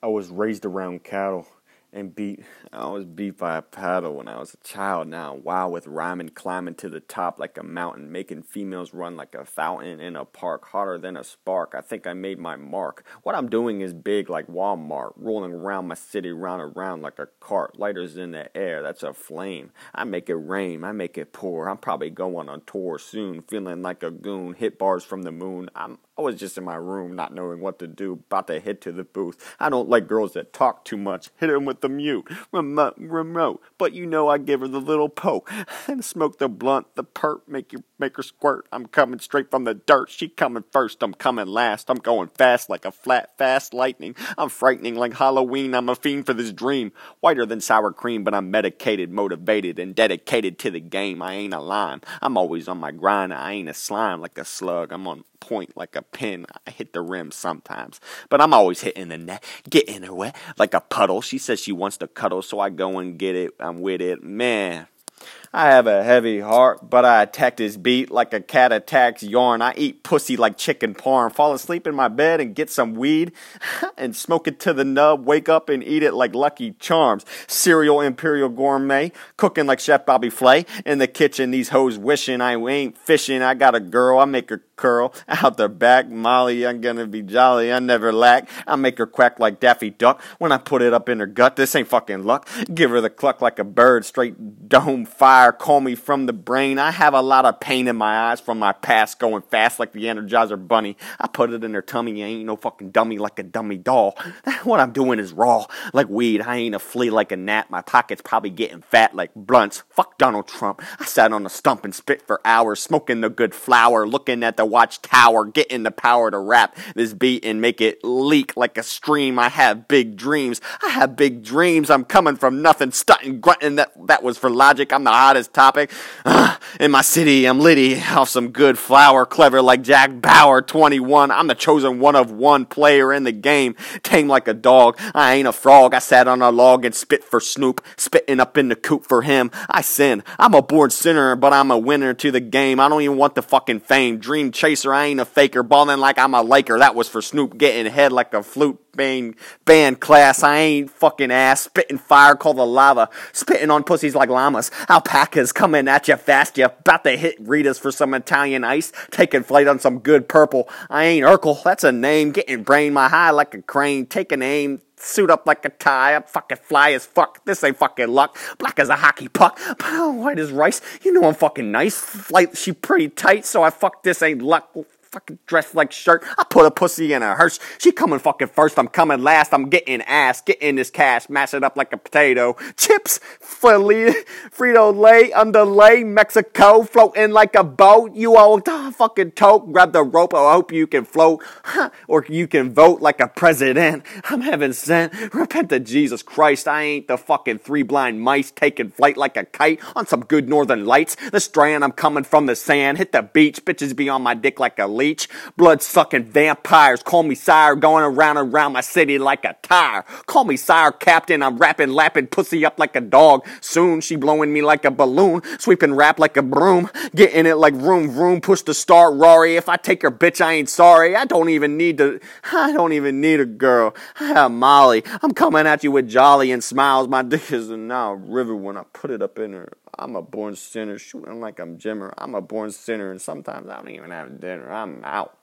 I was raised around cattle and beat. I was beat by a paddle when I was a child. Now, wow, with rhyming, climbing to the top like a mountain, making females run like a fountain in a park, hotter than a spark. I think I made my mark. What I'm doing is big like Walmart, rolling around my city round and round like a cart. Lighters in the air, that's a flame. I make it rain, I make it pour. I'm probably going on tour soon, feeling like a goon. Hit bars from the moon. I'm I was just in my room, not knowing what to do, about to head to the booth. I don't like girls that talk too much. Hit 'em with the mute, remote, remote. But you know I give her the little poke and smoke the blunt, the perp, make you make her squirt. I'm coming straight from the dirt. She coming first. I'm coming last. I'm going fast like a flat, fast lightning. I'm frightening like Halloween. I'm a fiend for this dream. Whiter than sour cream, but I'm medicated, motivated, and dedicated to the game. I ain't a lime. I'm always on my grind. I ain't a slime like a slug. I'm on point like a pin. I hit the rim sometimes, but I'm always hitting the net, getting her wet like a puddle. She says she wants to cuddle, so I go and get it. I'm with it, man. I have a heavy heart, but I attack this beat like a cat attacks yarn. I eat pussy like chicken parm, fall asleep in my bed and get some weed and smoke it to the nub, wake up and eat it like Lucky Charms. Cereal Imperial Gourmet, cooking like Chef Bobby Flay. In the kitchen, these hoes wishing I ain't fishing. I got a girl, I make her curl out the back. Molly, I'm gonna be jolly, I never lack. I make her quack like Daffy Duck when I put it up in her gut. This ain't fucking luck. Give her the cluck like a bird, straight dome fire fire call me from the brain. I have a lot of pain in my eyes from my past going fast like the Energizer Bunny. I put it in her tummy. I ain't no fucking dummy like a dummy doll. What I'm doing is raw like weed. I ain't a flea like a gnat. My pocket's probably getting fat like blunts. Fuck Donald Trump. I sat on a stump and spit for hours, smoking the good flower, looking at the watchtower, getting the power to rap this beat and make it leak like a stream. I have big dreams. I have big dreams. I'm coming from nothing, stunting, grunting. That that was for logic. I'm the hottest topic. Uh, in my city, I'm litty off some good flour, clever like Jack Bauer, 21. I'm the chosen one of one player in the game, tame like a dog. I ain't a frog. I sat on a log and spit for Snoop, spitting up in the coop for him. I sin. I'm a born sinner, but I'm a winner to the game. I don't even want the fucking fame. Dream chaser, I ain't a faker. Balling like I'm a Laker. That was for Snoop getting head like a flute band, band class. I ain't fucking ass. Spitting fire called the lava. Spitting on pussies like llamas. Alpacas coming at you fast. You about to hit Rita's for some Italian ice. Taking flight on some good purple. I ain't Urkel. That's a name. Getting brain my high like a crane. Taking aim suit up like a tie. I'm fucking fly as fuck. This ain't fucking luck. Black as a hockey puck, I'm white as rice. You know I'm fucking nice. Flight, she pretty tight, so I fuck this ain't luck fucking dressed like shirt. I put a pussy in a hearse. She coming fucking first. I'm coming last. I'm getting ass. Getting this cash. Mash it up like a potato. Chips. Frito Lay. Underlay. Mexico. Floating like a boat. You old fucking tote. Grab the rope. I hope you can float. or you can vote like a president. I'm heaven sent. Repent to Jesus Christ. I ain't the fucking three blind mice taking flight like a kite on some good northern lights. The strand. I'm coming from the sand. Hit the beach. Bitches be on my dick like a leech. Blood sucking vampires. Call me sire, going around and around my city like a tire. Call me sire captain. I'm rapping, lapping pussy up like a dog. Soon she blowing me like a balloon. Sweeping rap like a broom. Getting it like room, room. Push the start, Rory. If I take her bitch, I ain't sorry. I don't even need to, I don't even need a girl. I have Molly. I'm coming at you with jolly and smiles. My dick is now a river when I put it up in her. I'm a born sinner, shooting like I'm Jimmer. I'm a born sinner, and sometimes I don't even have dinner. I'm out.